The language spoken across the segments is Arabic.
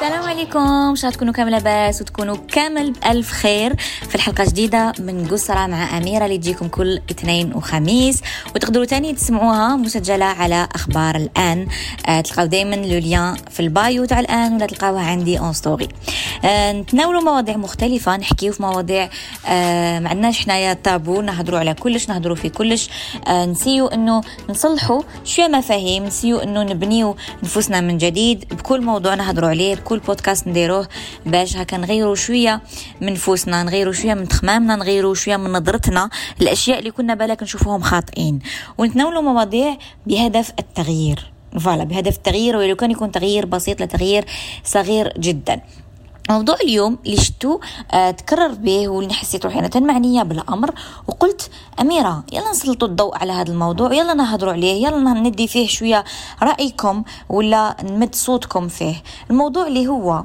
السلام عليكم. شاء تكونوا كامل لاباس وتكونوا كامل بألف خير في الحلقة جديدة من قسرة مع أميرة اللي تجيكم كل اثنين وخميس. وتقدروا تاني تسمعوها مسجلة على أخبار الآن. آه تلقاو دايما le lien في ال bio تاع الآن ولا تلقاوها عندي en story آه نتناولوا مواضيع مختلفة نحكيو في مواضيع آه ما عندناش حنايا تابو نهضروا على كلش نهضروا في كلش. آه نسيو إنه نصلحوا شوية مفاهيم نسيو إنه نبنيو نفوسنا من جديد. بكل موضوع نهضروا عليه كل بودكاست نديروه باش هكا نغيروا شوية من نفوسنا نغيروا شوية من تخمامنا نغيروا شوية من نظرتنا الأشياء اللي كنا بالك نشوفوهم خاطئين. ونتناولوا مواضيع بهدف التغيير. فوالا بهدف التغيير ولو كان يكون تغيير بسيط لتغيير صغير جدا. موضوع اليوم اللي شتو آه تكرر به واللي حسيت روحي أنا معنيه بالامر وقلت أميرة يلا نسلطوا الضوء على هذا الموضوع يلا نهضروا عليه يلا ندي فيه شوية رأيكم ولا نمد صوتكم فيه. الموضوع اللي هو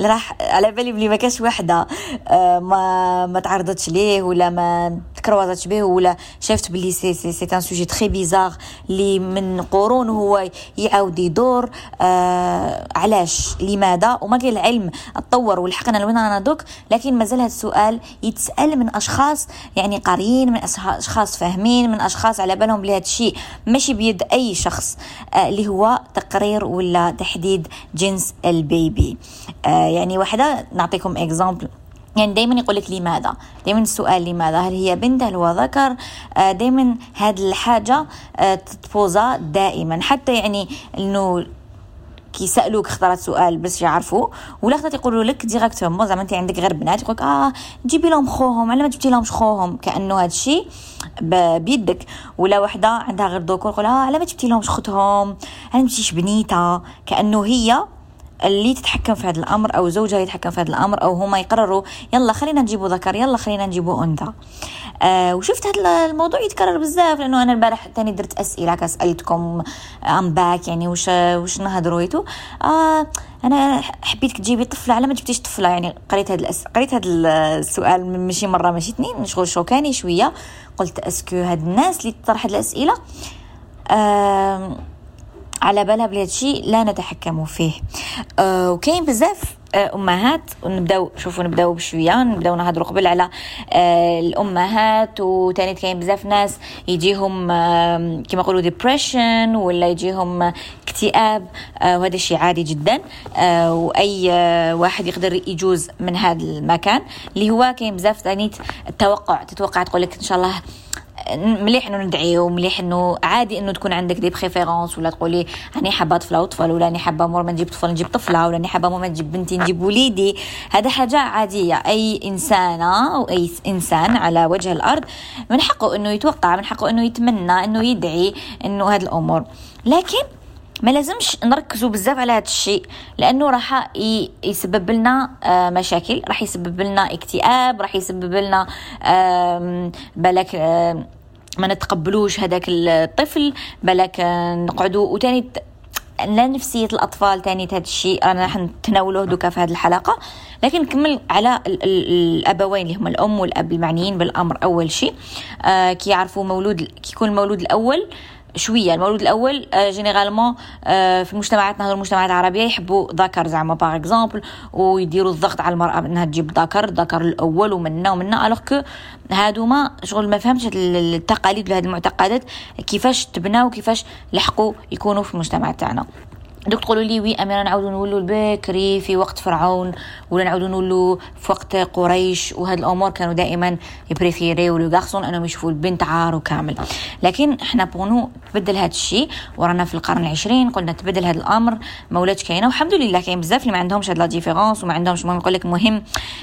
راح على بالي بلي ما كاش وحدة آه، ما ما تعرضتش ليه ولا ما تكروزتش به ولا شافت بلي c'est c'est c'est un sujet très bizarre اللي من قرون هو يعاود يدور آه علاش؟ لماذا؟ وما كاين العلم تطور ولحقنا لوين رانا دوك لكن مازال هذا السؤال يتسأل من أشخاص يعني قاريين من أشخاص فاهمين من أشخاص على بالهم بلي هذا الشيء ماشي بيد أي شخص آه اللي هو تقرير ولا تحديد جنس ال bébé. آه يعني واحدة نعطيكم exemple يعني دايما يقول لك لماذا؟ دايما السؤال لماذا؟ هل هي بنت؟ هل هو ذكر؟ آه دايما هذه الحاجة آه تتبوزا دائما. حتى يعني إنه كي يسالوك اختارت سؤال باش يعرفوا ولا خطات يقولوا لك directement زعما أنت عندك غير بنات يقولك آه جيبي لهم خوهم على ما جبتي لهمش خوهم؟ كأنه هذا الشيء بيدك. ولا وحدة عندها غير ذكور يقول آه على ما جبتي لهمش اختهم على ما بنيتها. كأنه هي اللي تتحكم في هذا الأمر أو زوجها يتحكم في هذا الأمر أو هما يقرروا يلا خلينا نجيبوا ذكر يلا خلينا نجيبوا أنثى. آه وشفت هذا الموضوع يتكرر بزاف لأنه أنا البارح تاني درت أسئلة كسالتكم ام باك يعني وش وش نهضروا آه أنا حبيتك تجيبي طفلة على ما جبتيش طفلة يعني قريت هذا الأس... قريت هذا السؤال ماشي مرة ماشي اثنين شغل شوكاني شوية قلت est-ce que هاد الناس اللي تطرح الأسئلة. آه على بالها بلي الشيء لا نتحكم فيه. أه وكاين بزاف آه، أمهات ونبدأو شوفوا نبدأو بشوية نبدأو نهضروا قبل على أه الأمهات وتاني كاين بزاف ناس يجيهم كما يقولوا depression ولا يجيهم اكتئاب وهذا الشيء عادي جدا. وأي واحد يقدر يجوز من هذا المكان اللي هو كاين بزاف تاني التوقع. تتوقع تقول لك إن شاء الله مليح إنه ندعيو مليح إنه عادي إنه تكون عندك des préférences ولا تقولي راني حابة طفلة وطفل ولا راني حابة مور ما نجيب طفل نجيب طفلة ولا راني حابة مور ما نجيب بنتي نجيب وليدي. هذا حاجة عادية. أي إنسانة أو أي إنسان على وجه الأرض من حقه إنه يتوقع من حقه إنه يتمنى إنه يدعي إنه هذه الأمور. لكن ما لازمش نركزوا بزاف على هذا الشيء لأنه راح يسبب لنا آه، مشاكل راح يسبب لنا اكتئاب راح يسبب لنا بالك ما نتقبلوش هذاك الطفل بالك نقعدوا وتاني لا نفسية الأطفال تاني هذا الشيء أنا راح نتناولوه دوكا في هذه الحلقة. لكن نكمل على الأبوين اللي هما الأم والأب المعنيين بالأمر أول شيء. آه كي يعرفوا مولود كي يكون المولود الأول شوية. المولود الأول généralement آه، آه، في مجتمعاتنا نهضروا المجتمعات العربيه يحبوا ذكر زعما par exemple ويديروا الضغط على المرأة إنها تجيب ذكر ذكر الأول ومنا ومنا alors que هادو ما شغل ما فهمتش التقاليد وهذه المعتقدات كيفاش تبناو وكيفاش لحقوا يكونوا في المجتمع تاعنا. دوك تقولوا لي oui أميرة نعاودوا نولوا البكري في وقت فرعون ولا نعاودوا نولوا في وقت قريش وهاد الأمور كانوا دائما يبريفيريو le garçon أنهم يشوفوا البنت عار وكامل لكن إحنا bon تبدل هاد الشيء ورانا في القرن العشرين قلنا تبدل هاد الأمر ما ولاتش كاينة والحمد لله كاين بزاف اللي ما عندهمش هاد la différence وما عندهمش المهم يقول لك مهم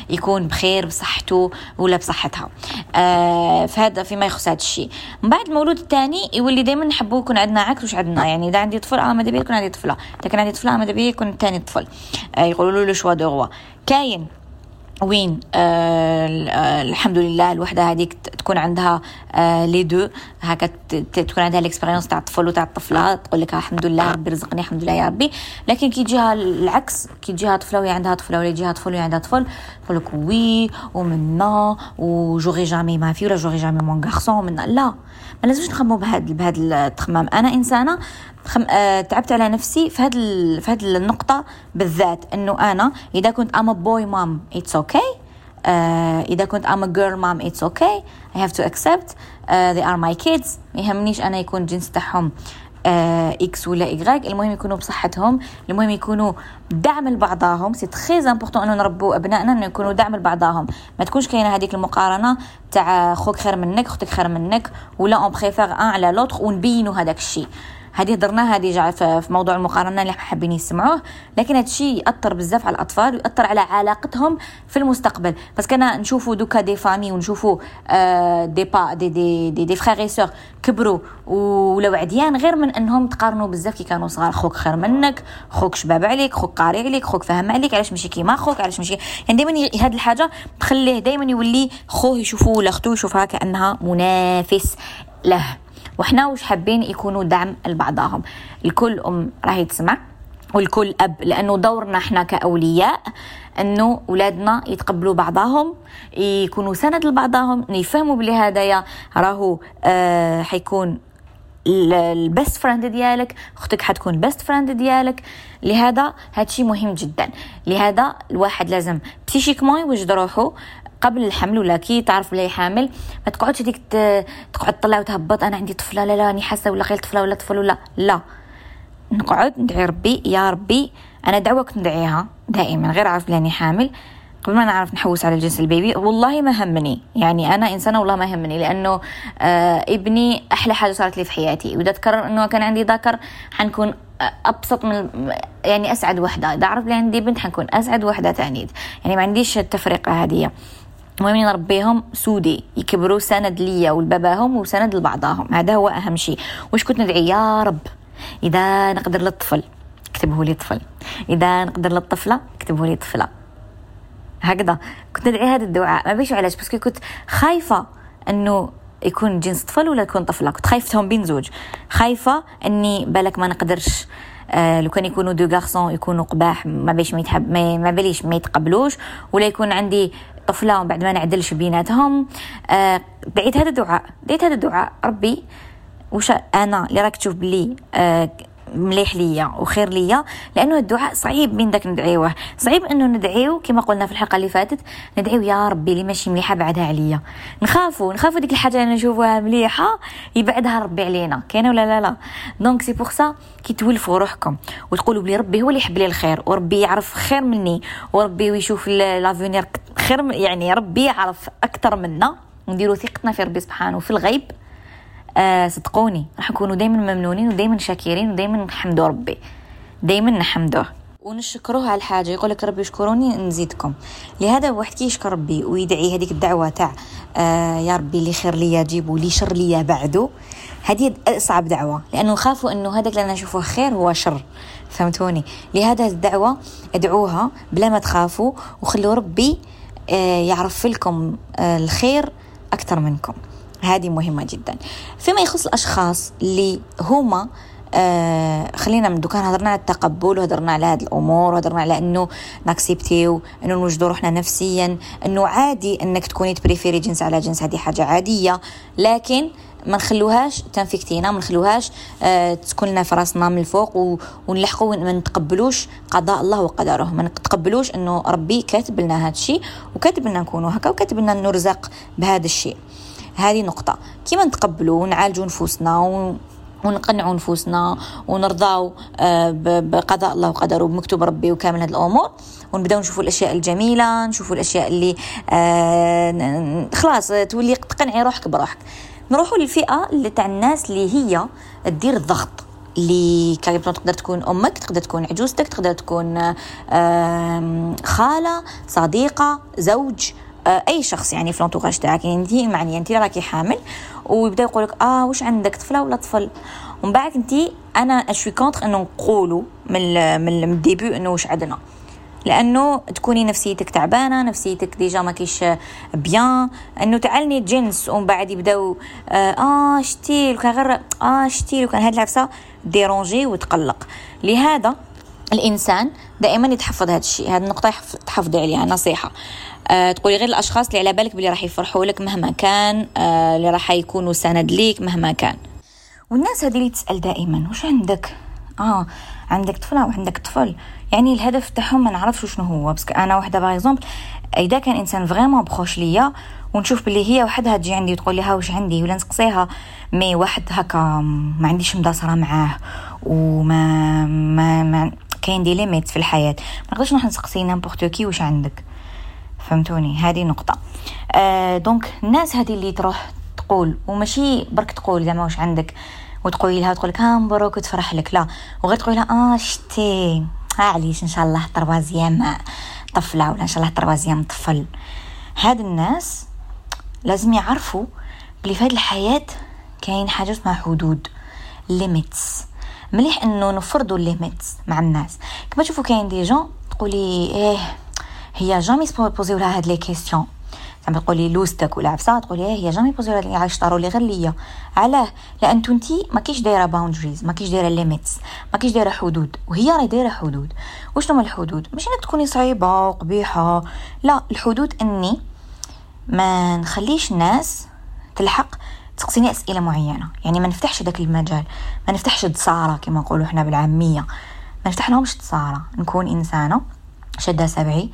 يكون بخير بصحته ولا بصحتها. آه فهذا فيما يخص هاد الشيء من بعد المولود الثاني يولي دائما نحبوا يكون عندنا عكس واش عندنا؟ يعني إذا عندي طفل آه ماذا يكون عندي طفلة. كان عندي طفلة ماذا بيا؟ يكون ثاني طفل. آه يقولوا le choix du كاين. وين؟ آه الحمد لله الوحدة هذيك تكون عندها آه les deux. هكا تكون عندها ال expérience تاع الطفل وتاع الطفلة. تقول لك الحمد لله ربي رزقني الحمد لله يا ربي. لكن كي يجيها العكس كي يجيها طفلة وهي عندها طفلة ولا يجيها طفل وهي عندها طفل تقول لك oui ومنا و j'aurai jamais ma fille ولا j'aurai jamais mon garçon لا. ما لازمش نخمو بهاد بهاد التخمام. أنا إنسانة خم... آه... تعبت على نفسي في هاد ال... في هاد النقطة بالذات إنه أنا إذا كنت I'm boy mom it's okay إذا كنت I'm girl mom it's okay I have to accept they are my kids. ما يهمنيش أنا يكون الجنس تاعهم. X ولا Y المهم يكونوا بصحتهم المهم يكونوا دعم لبعضهم. c'est très important إنه نربوا أبنائنا إنه يكونوا دعم لبعضهم. ما تكونش كاينة هذيك المقارنة تاع خوك خير منك أختك خير منك ولا on préfère un على l'autre ونبينوا هذاك الشيء. هذه هضرناها déjà في موضوع المقارنة اللي حابين يسمعوه. لكن هذا الشيء يأثر بزاف على الأطفال ويأثر على علاقتهم في المستقبل. بس كنا نشوفوا دوكا des familles ونشوفوا آه دي با دي دي دي, دي فخيغ سور كبروا ولو عديان غير من إنهم تقارنوا بزاف كي كانوا صغار. خوك خير منك خوك شباب عليك خوك قاري عليك خوك فاهم عليك علاش ماشي كيما خوك علاش ماشي يعني دائما هذه الحاجة تخليه دائما يولي خوه يشوفوه ولا اختو يشوفها كانها منافس له. وحنا وش حابين يكونوا دعم لبعضهم. الكل أم راهي تسمع والكل أب لأنه دورنا إحنا كأولياء إنه أولادنا يتقبلوا بعضهم يكونوا سند لبعضهم يفهموا بلي هدايا راهو آه حيكون ال best friend ديالك أختك حتكون ال best friend ديالك. لهذا هادشي مهم جدا. لهذا الواحد لازم psychiquement يوجد روحه قبل الحمل ولا كي تعرف بلي حامل؟ ما تقعدش هذيك تقعد تطلع وتهبط أنا عندي طفلة لا لا راني حاسة ولا خيل طفلة ولا طفل ولا لا. نقعد ندعي ربي يا ربي أنا دعوة كنت ندعيها دائما غير عارف بلي حامل. قبل ما نعرف نحوس على الجنس البيبي والله ما همني. يعني أنا إنسانة والله ما همني لأنه آه ابني أحلى حاجة صارت لي في حياتي. وإذا تكرر إنه كان عندي ذكر حنكون أبسط من يعني أسعد وحدة. إذا عرف لي عندي بنت حنكون أسعد وحدة ثاني يعني ما عنديش التفرقة هذه. المهم نربيهم سودي يكبروا سند ليا ولباباهم وسند لبعضهم هذا هو أهم شيء. وش كنت ندعي؟ يا رب إذا نقدر للطفل اكتبه لي طفل. إذا نقدر للطفلة اكتبه لي طفلة. هكذا. كنت ندعي هذا الدعاء. ما بيش علاش بس كنت خايفة إنه يكون جنس طفل ولا يكون طفلة. كنت خايفتهم بين زوج. خايفة إني بالك ما نقدرش آه لو كان يكونوا دو غارسون يكونوا قباح ما بيش ما يتحب ما, ما ما يتقبلوش ولا يكون عندي طفله بعد ما نعدلش بيناتهم. آه دعيت هذا الدعاء دعيت هذا الدعاء ربي وش أنا اللي راك تشوف بلي آه مليح ليا وخير ليا لأنه الدعاء صعيب من داك ندعيوه. صعيب إنه ندعيو كما قلنا في الحلقة اللي فاتت ندعيو يا ربي اللي ماشي مليحة بعدها عليا. نخافوا نخافوا ديك الحاجة اللي نشوفوها مليحة يبعدها ربي علينا كاينة ولا لا لا. donc c'est pour ça que تولفوا روحكم وتقولوا بلي ربي هو اللي يحب لي الخير وربي يعرف خير مني وربي ويشوف l'avenir خير يعني ربي يعرف أكثر منا. نديروا ثقتنا في ربي سبحانه في الغيب. آه صدقوني راح نكونوا دائما ممنونين ودائما شاكرين ودائما نحمدوا ربي. دائما نحمدوه. ونشكروه على الحاجة. يقول لك ربي يشكروني نزيدكم. لهذا واحد كي يشكر ربي ويدعي هذيك الدعوة تاع آه يا ربي اللي خير ليا جيب ولي شر ليا بعده هذه أصعب دعوة لأنه خافوا أنه هذاك اللي أنا أشوفه خير هو شر. فهمتوني؟ لهذا الدعوة ادعوها بلا ما تخافوا وخلوا ربي يعرف لكم آه الخير أكثر منكم. هذه مهمة جدا. فيما يخص الأشخاص اللي هما آه خلينا من دكان هضرنا على التقبل وهضرنا على هذه الأمور وهضرنا على إنه ناكسبتيو إنه نوجدوا روحنا نفسيا إنه عادي إنك تكوني تبريفيري جنس على جنس هذه حاجة عادية. لكن ما نخلوهاش تنفكتينا ما نخلوهاش آه تكون لنا في راسنا من الفوق ونلحقوا ما نتقبلوش قضاء الله وقدره. ما نتقبلوش انه ربي كاتب لنا هذا الشيء وكاتب لنا نكونوا هكا وكاتب لنا نرزق بهذا الشيء. هذه نقطة. كيما نتقبلوا ونعالجوا نفوسنا و... ونقنعوا نفوسنا ونرضاو آه، بقضاء الله وقدره بمكتوب ربي وكامل هذه الأمور. ونبداو نشوفوا الأشياء الجميلة نشوفوا الأشياء اللي آه خلاص تولي تقنعي روحك بروحك. نروحوا للفئة اللي تاع الناس اللي هي تدير الضغط اللي كيبون تقدر تكون أمك تقدر تكون عجوزتك تقدر تكون خالة صديقة زوج آه، أي شخص يعني في لونتوراج تاعك. يعني انت معني انت راكي حامل ويبدا يقول لك آه واش عندك طفلة ولا طفل؟ ومن بعد انت أنا je suis contre إنه نقولوا من من ال début إنه واش عندنا. لأنه تكوني نفسيتك تعبانة نفسيتك déjà ما كيش bien. إنه تعلني جنس ومن بعد يبداو آه شتي كان غير آه شتي كان هاد العفسة déranger وتقلق. لهذا الإنسان دائما يتحفظ هذا الشيء. هذه النقطة تحفظي عليها نصيحة. أه تقولي غير الأشخاص اللي على بالك بلي راح يفرحوا لك مهما كان أه اللي راح يكونوا سند ليك مهما كان. والناس هذه اللي تسأل دائما وش عندك؟ آه عندك طفله وعندك طفل. يعني الهدف تاعهم ما نعرفش شنو هو. بس أنا وحدة par exemple إذا كان إنسان vraiment proche ليا ونشوف بلي هي وحدها تجي عندي وتقول لي ها واش عندي ولا نسقسيها mais واحد هكا ما عنديش مداصرة معاه وما ما, ما كاين des limites في الحياة. ما نقدرش نروح نسقسي n'importe qui واش عندك. فهمتوني؟ هذه نقطة. آه donc الناس هذه اللي تروح تقول وماشي برك تقول زعما واش عندك. وتقولي لها تقول لك ها مبروك وتفرح لك. لا وغير تقولي لها آه شتي ها عليش إن شاء الله troisième طفلة ولا إن شاء الله طروازيام طفل. هاد الناس لازم يعرفوا بلي في هاد الحياة كاين حاجة اسمها حدود limits مليح إنه نفرضوا ال limits مع الناس. كما تشوفوا كاين des gens تقولي إيه هي jamais بوزيو لها هاد les questions زعما تقولي لوستك ولا عفسة؟ تقولي إيه هي jamais بوزيو لها علاش صارو لي غير ليا. علاه لأن انتي ما كيش دايرة boundaries ما كيش دايرة limits ما كيش دايرة حدود وهي راهي دايرة حدود. وشنو هما الحدود؟ ماشي إنك تكوني صعيبة وقبيحة. لا الحدود إني ما نخليش الناس تلحق تسقسيني أسئلة معينة. يعني ما نفتحش داك المجال ما نفتحش دصاره كما نقولوا إحنا بالعامية. ما نفتح لهمش نكون إنسانة شاده سبعي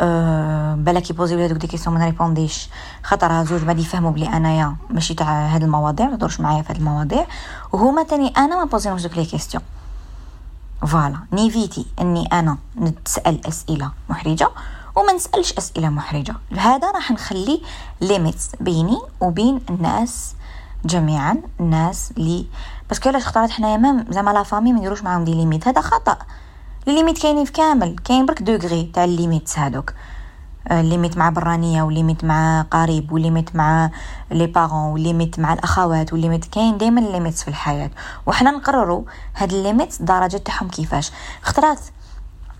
أه بالك لي des questions ما نريبونديش. خاطر زوج بعد يفهموا بلي أنايا ماشي تاع هاد المواضيع ما تهضرش معايا في هاد المواضيع. وهما تاني أنا ما بوزيوش دوك les questions voilà. نيفيتي إني أنا نتسأل أسئلة محرجة وما نسألش أسئلة محرجة. لهذا راح نخلي limits بيني وبين الناس جميعا الناس اللي parce que علاش اختارت حنايا؟ même زعما la famille ما نديروش معاهم des limites هذا خطأ. les limites كاينين في كامل. كاين برك degrés تاع ال limites هادوك. limites مع برانية و limites مع قريب و limites مع les parents و limites مع الأخوات و limites كاين دائما limites في الحياة. وحنا نقرروا هاد ال limites الدرجات تاعهم كيفاش. خطرات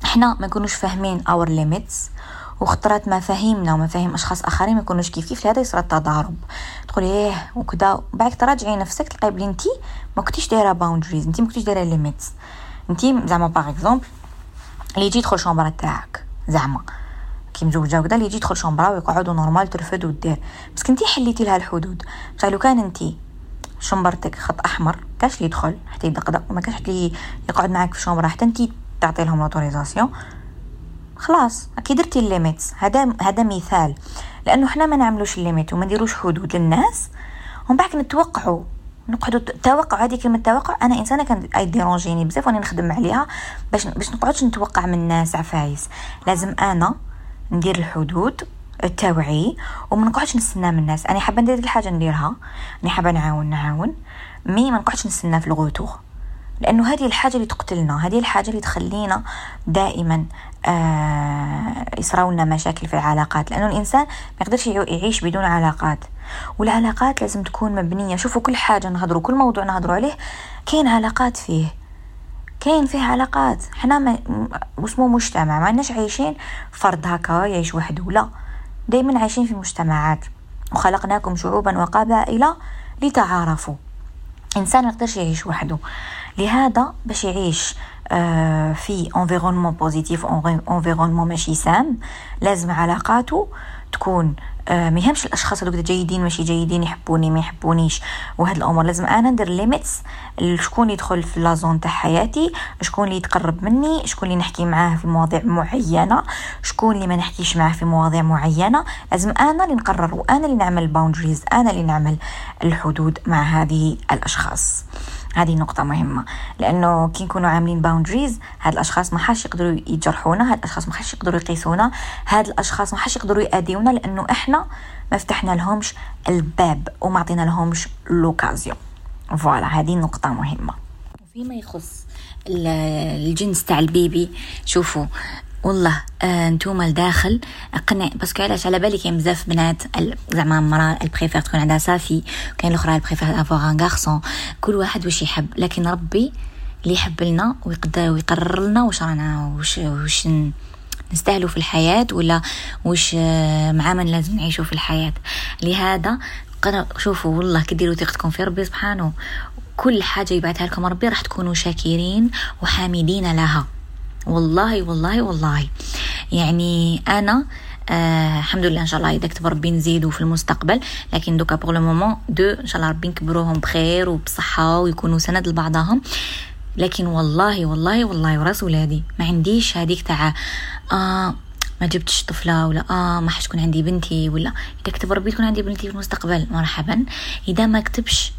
حنا ما نكونوش فاهمين our limits وخطرات مفاهيمنا ومفاهيم أشخاص آخرين ما يكونوش كيف كيف لهذا يصير التضارب. تقولي إيه وكذا بعد تراجعي نفسك تلقاي بلي انت ما كنتيش دايرة boundaries انت ما كنتيش دايرة limits انت زعما par exemple اللي يجي يدخل شومبرا تاعك زعما. كي مزوجه وكذا اللي يجي يدخل شومبرا ويقعد normal ترفد ودير بس كنتي حليتي لها الحدود. بصح لو كان انت شومبرتك خط أحمر كاش اللي يدخل حتى يدقدق وما كاش اللي يقعد معاك في شومبرا حتى انت تعطي لهم l'autorisation خلاص أكيد درتي ال limits هذا هذا مثال. لأنه حنا ما نعملوش ال limites وما نديروش حدود للناس. ومن بعد نتوقعوا نقعدوا توقع هذه كلمة توقع أنا إنسانة كان ديرونجيني بزاف وأنا نخدم عليها باش باش نقعدش نتوقع من الناس عفايس. لازم أنا ندير الحدود التوعي وما نقعدش نستنى من الناس أنا حابة ندير الحاجة نديرها. أنا حابة نعاون نعاون. مي ما نقعدش نستنى في الغوتور لأنه هذه الحاجة اللي تقتلنا هذه الحاجة اللي تخلينا دائما آه يصراو لنا مشاكل في العلاقات. لأنه الإنسان ما يقدرش يعيش بدون علاقات. والعلاقات لازم تكون مبنية. شوفوا كل حاجة نهضروا كل موضوع نهضروا عليه كاين علاقات فيه. كاين فيه علاقات. حنا ما اسمه مجتمع. ما عندناش عايشين فرد هكا يعيش وحده. لا. دائما عايشين في مجتمعات. وخلقناكم شعوبا وقبائل لتعارفوا. إنسان ما يقدرش يعيش وحده. لهذا باش يعيش آه، في environnement positif environnement ماشي sain لازم علاقاته تكون آه، ما يهمش الأشخاص هذوك جيدين ماشي جيدين يحبوني ما يحبونيش. وهاد الأمور لازم أنا ندير limites شكون يدخل في la zone تاع حياتي شكون اللي يتقرب مني شكون اللي نحكي معاه في مواضيع معينة شكون اللي ما نحكيش معاه في مواضيع معينة. لازم أنا اللي نقرر وأنا اللي نعمل boundaries أنا اللي نعمل الحدود مع هذه الأشخاص. هذه نقطة مهمة لأنه كي نكونوا عاملين boundaries هاد الأشخاص ما حاش يقدروا يجرحونا هاد الأشخاص ما حاش يقدروا يقيسونا هاد الأشخاص ما حاش يقدروا يأذيونا لأنه إحنا ما فتحنا لهمش الباب وما عطينا لهمش l'occasion voilà هذه نقطة مهمة. فيما يخص الجنس تاع البيبي شوفوا والله آه نتوما لداخل اقنع باسكو علاش على بالي كاين بزاف بنات زعما مرا البريفير تكون عندها صافي. كاين الأخرى البريفير افوغ ان غارسون كل واحد واش يحب. لكن ربي اللي يحب لنا ويقدر ويقرر لنا واش رانا واش واش نستاهلوا في الحياة ولا وش آه، مع من لازم نعيشوا في الحياة. لهذا شوفوا والله كديروا ثقتكم في ربي سبحانه. كل حاجة يبعثها لكم ربي راح تكونوا شاكرين وحامدين لها. والله والله والله. يعني أنا آه الحمد لله إن شاء الله إذا كتب ربي نزيدوا في المستقبل لكن دوكا pour le moment دو إن شاء الله ربي نكبروهم بخير وبصحة ويكونوا سند لبعضهم. لكن والله والله والله وراس ولادي ما عنديش هذيك تاع آه ما جبتش طفلة ولا آه ما حتكون عندي بنتي ولا. إذا كتب ربي تكون عندي بنتي في المستقبل مرحبا. إذا ما كتبش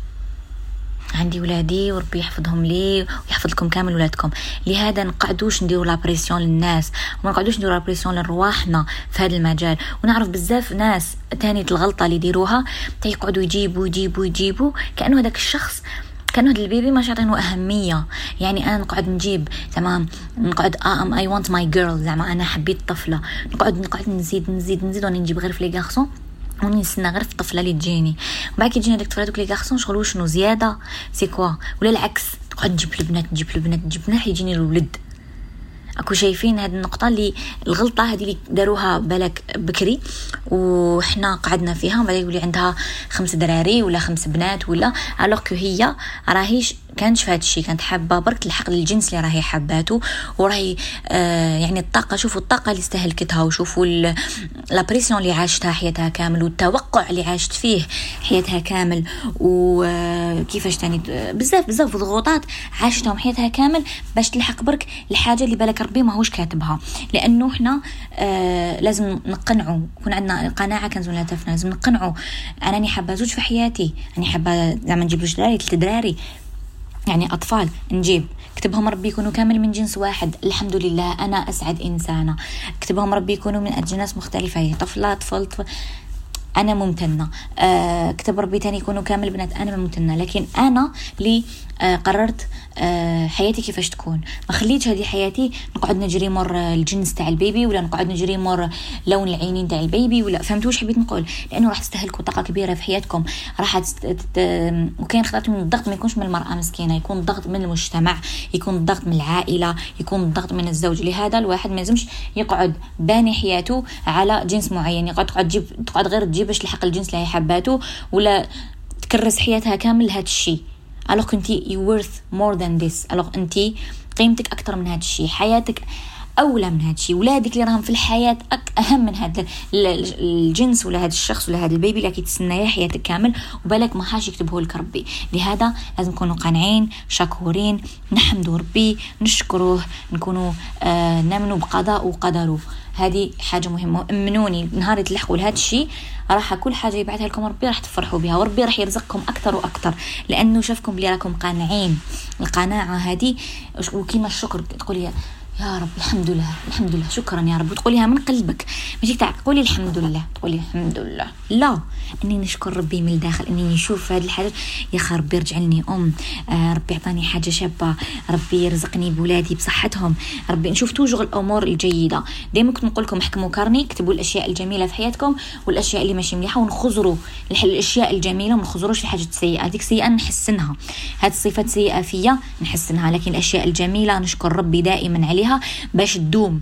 عندي ولادي وربي يحفظهم لي ويحفظ لكم كامل ولادكم. لهذا نقعدوش نديروا la pression للناس. وما نقعدوش نديروا la pression لرواحنا في هذا المجال. ونعرف بزاف ناس تاني الغلطة اللي يديروها يقعدوا يجيبوا يجيبوا يجيبوا. كأنه هذاك الشخص كان هذا البيبي ما عطينه أهمية. يعني أنا نقعد نجيب زعما نقعد um I want my girl زعما أنا حبيت طفلة نقعد نقعد نزيد نزيد نزيد وأنا نجيب غير في لي غارسون وني نستنى غير في الطفله اللي تجيني. وبعد كي تجيني هذيك الطفله دوك لي غارسون شغل شنو؟ زيادة؟ سي كوا ولا العكس. نقعد نجيب البنات نجيب البنات نجيب البنات يجيني الولد. أكو شايفين هذه النقطة اللي الغلطة هذه اللي داروها بالك بكري وحنا قعدنا فيها وبعد يقولي عندها خمس دراري ولا خمس بنات ولا الوغ كو هي راهيش كانش في هذا الشيء كانت حابة برك تلحق للجنس اللي راهي حباته وراهي آه يعني الطاقة شوفوا الطاقة اللي استهلكتها وشوفوا la pression اللي عاشتها حياتها كامل والتوقع اللي عاشت فيه حياتها كامل وكيفاش تاني بزاف بزاف ضغوطات عاشتهم حياتها كامل باش تلحق برك الحاجة اللي بالك ربي ماهوش كاتبها. لأنه إحنا آه لازم نقنعوا يكون عندنا قناعة كنز ولا تفنى لازم نقنعوا أنني حابة زوج في حياتي اني حابة زعما نجيب زوج دراري ثلاث دراري يعني أطفال. نجيب. كتبهم ربي يكونوا كامل من جنس واحد. الحمد لله أنا أسعد إنسانة. كتبهم ربي يكونوا من أجناس مختلفة. طفلة طفل, طفل. أنا ممتنة. آه كتب ربي تاني يكونوا كامل بنات أنا ممتنة. لكن أنا لي آه قررت آه حياتي كيفاش تكون. ما خليتش هذه حياتي نقعد نجري مر الجنس تاع البيبي ولا نقعد نجري مر لون العينين تاع البيبي ولا فهمتوا واش حبيت نقول؟ لأنه راح تستهلكوا طاقة كبيرة في حياتكم. راح تت... وكاين خطرات من الضغط ما يكونش من المرأة مسكينة يكون الضغط من المجتمع يكون الضغط من العائلة يكون الضغط من الزوج. لهذا الواحد ما لازمش يقعد باني حياته على جنس معين. يقعد تقعد تجيب تقعد غير تجيب باش تلحق الجنس اللي هي حباته ولا تكرس حياتها كامل لهذا الشيء alors كنتي worth more than this alors انت قيمتك أكثر من هذا الشيء حياتك أولى من هذا الشيء. ولادك اللي راهم في الحياة أك أهم من هذا الجنس ولا هذا الشخص ولا هذا البيبي اللي كيتسنى حياتك كامل وبالك ما حاش يكتبه لك ربي. لهذا لازم نكونوا قانعين شكورين نحمدوا ربي نشكروه نكونوا آه نأمنوا بقضاء وقدره. هذه حاجة مهمة. أمنوني نهار تلحقوا لهذا الشيء راح كل حاجة يبعثها لكم ربي راح تفرحوا بها وربي راح يرزقكم أكثر وأكثر. لأنه شافكم بلي راكم قانعين. القناعة هذه وكيما الشكر تقولي يا رب الحمد لله الحمد لله. شكرا يا رب. وتقوليها من قلبك؟ ماشي تاع تقولي الحمد لله تقولي الحمد لله. لا إني نشكر ربي من الداخل إني نشوف هذه الحاجة يا أخي ربي رجعني أم آه ربي عطاني حاجة شابة. ربي يرزقني بولادي بصحتهم. ربي نشوف توجغ الأمور الجيدة. دائما كنت نقول لكم احكموا كارني اكتبوا الأشياء الجميلة في حياتكم والأشياء اللي ماشي مليحة ونخزروا الأشياء الجميلة وما نخزروش في حاجة سيئة. هذيك سيئة نحسنها. هذه الصفات سيئة فيا نحسنها لكن الأشياء الجميلة نشكر ربي دائما عليها. باش تدوم.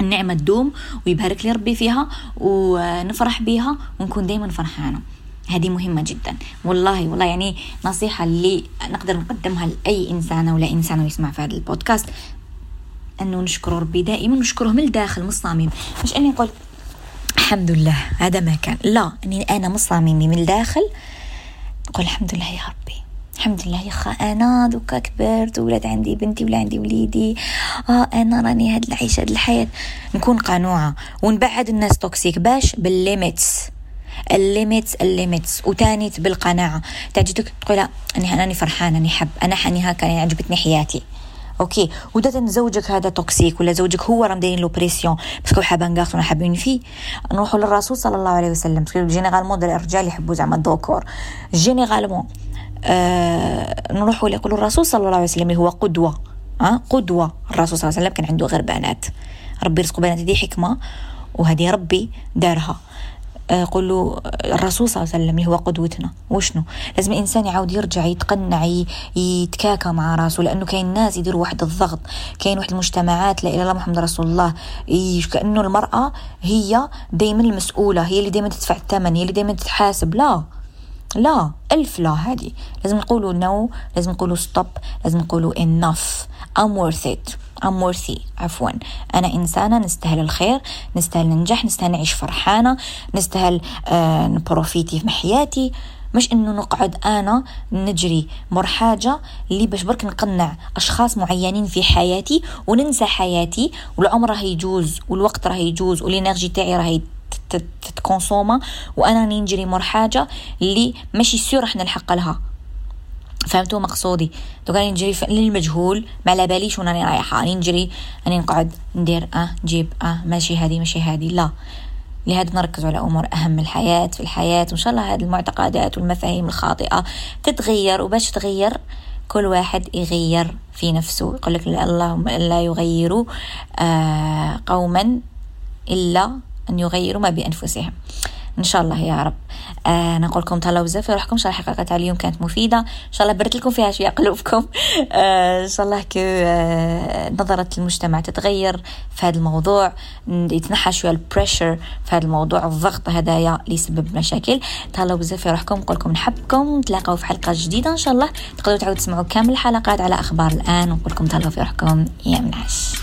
النعمة تدوم ويبارك لي ربي فيها ونفرح بيها ونكون دائما فرحانة. هذه مهمة جدا. والله والله يعني نصيحة اللي نقدر نقدمها لأي إنسانة ولا إنسان يسمع في هذا البودكاست أنه نشكر ربي دائما نشكره من الداخل من الصميم. مش أني نقول الحمد لله هذا ما كان. لا أني أنا من صميمي من الداخل نقول الحمد لله يا ربي. الحمد لله يا خا أنا دوكا كبرت ولاد عندي بنتي ولا عندي وليدي. آه أنا راني هاد العيشة هاد الحياة. نكون قنوعة ونبعد الناس توكسيك باش بالليميتس الليميتس الليميتس وتانيت بالقناعة. تجدك تقول اني راني فرحانة اني حب. أنا حاني هكا يعني عجبتني حياتي. أوكي. ودا زوجك هذا توكسيك ولا زوجك هو راه مدايرين له بريسيون باسكو حابه نقاص حابين فيه؟ نروحوا للرسول صلى الله عليه وسلم. باسكو جينيرالمون الرجال يحبوا زعما الذكور. جينيرالمون آه نروحوا يقولوا الرسول صلى الله عليه وسلم هو قدوة. آه قدوة. الرسول صلى الله عليه وسلم كان عنده غير بنات ربي يرزقه بنات دي حكمة وهذه ربي دارها. آه، قولوا الرسول صلى الله عليه وسلم اللي هو قدوتنا. وشنو؟ لازم الإنسان يعاود يرجع يتقنع يتكاكى مع راسه لأنه كاين ناس يديروا واحد الضغط. كاين واحد المجتمعات لا إله إلا محمد رسول الله كأنه المرأة هي دائما المسؤولة هي اللي دائما تدفع الثمن هي اللي دائما تتحاسب لا. لا ألف لا هذه لازم نقولوا no no. لازم نقولوا stop لازم نقولوا enough. I'm worth it. I'm worthy عفوا. أنا إنسانة نستاهل الخير نستاهل ننجح نستاهل نعيش فرحانة نستاهل آه n profiter في حياتي. مش إنه نقعد أنا نجري مر حاجة اللي باش برك نقنع أشخاص معينين في حياتي وننسى حياتي والعمر راه يجوز والوقت راه يجوز وال énergie تاعي راه تتكونسوما وأنا نجري مر حاجة اللي ماشي sûr راح نلحق لها. فهمتوا مقصودي؟ دوكا راني نجري للمجهول ما على باليش وين راني رايحة. راني نجري راني نقعد ندير آه نجيب آه ماشي هذه ماشي هذه لا. لهذا نركز على أمور أهم الحياة في الحياة. وإن شاء الله هذه المعتقدات والمفاهيم الخاطئة تتغير وباش تغير كل واحد يغير في نفسه. يقول لك اللهم لا يغيروا آه قوما إلا أن يغيروا ما بأنفسهم. إن شاء الله يا رب. آه نقول لكم تهلاو بزاف في روحكم. ان شاء الله الحلقة تاع اليوم كانت مفيدة. إن شاء الله برت لكم فيها شوية قلوبكم. آه إن شاء الله كو آه نظرة المجتمع تتغير في هذا الموضوع. يتنحى شوية البريشر في هذا الموضوع. الضغط هدايا اللي يسبب مشاكل. تهلاو بزاف في روحكم. نقول لكم نحبكم. نتلاقاو في حلقة جديدة إن شاء الله. تقدروا تعاودوا تسمعوا كامل الحلقات على أخبار الآن. ونقول لكم تهلاو في روحكم. يا منعش.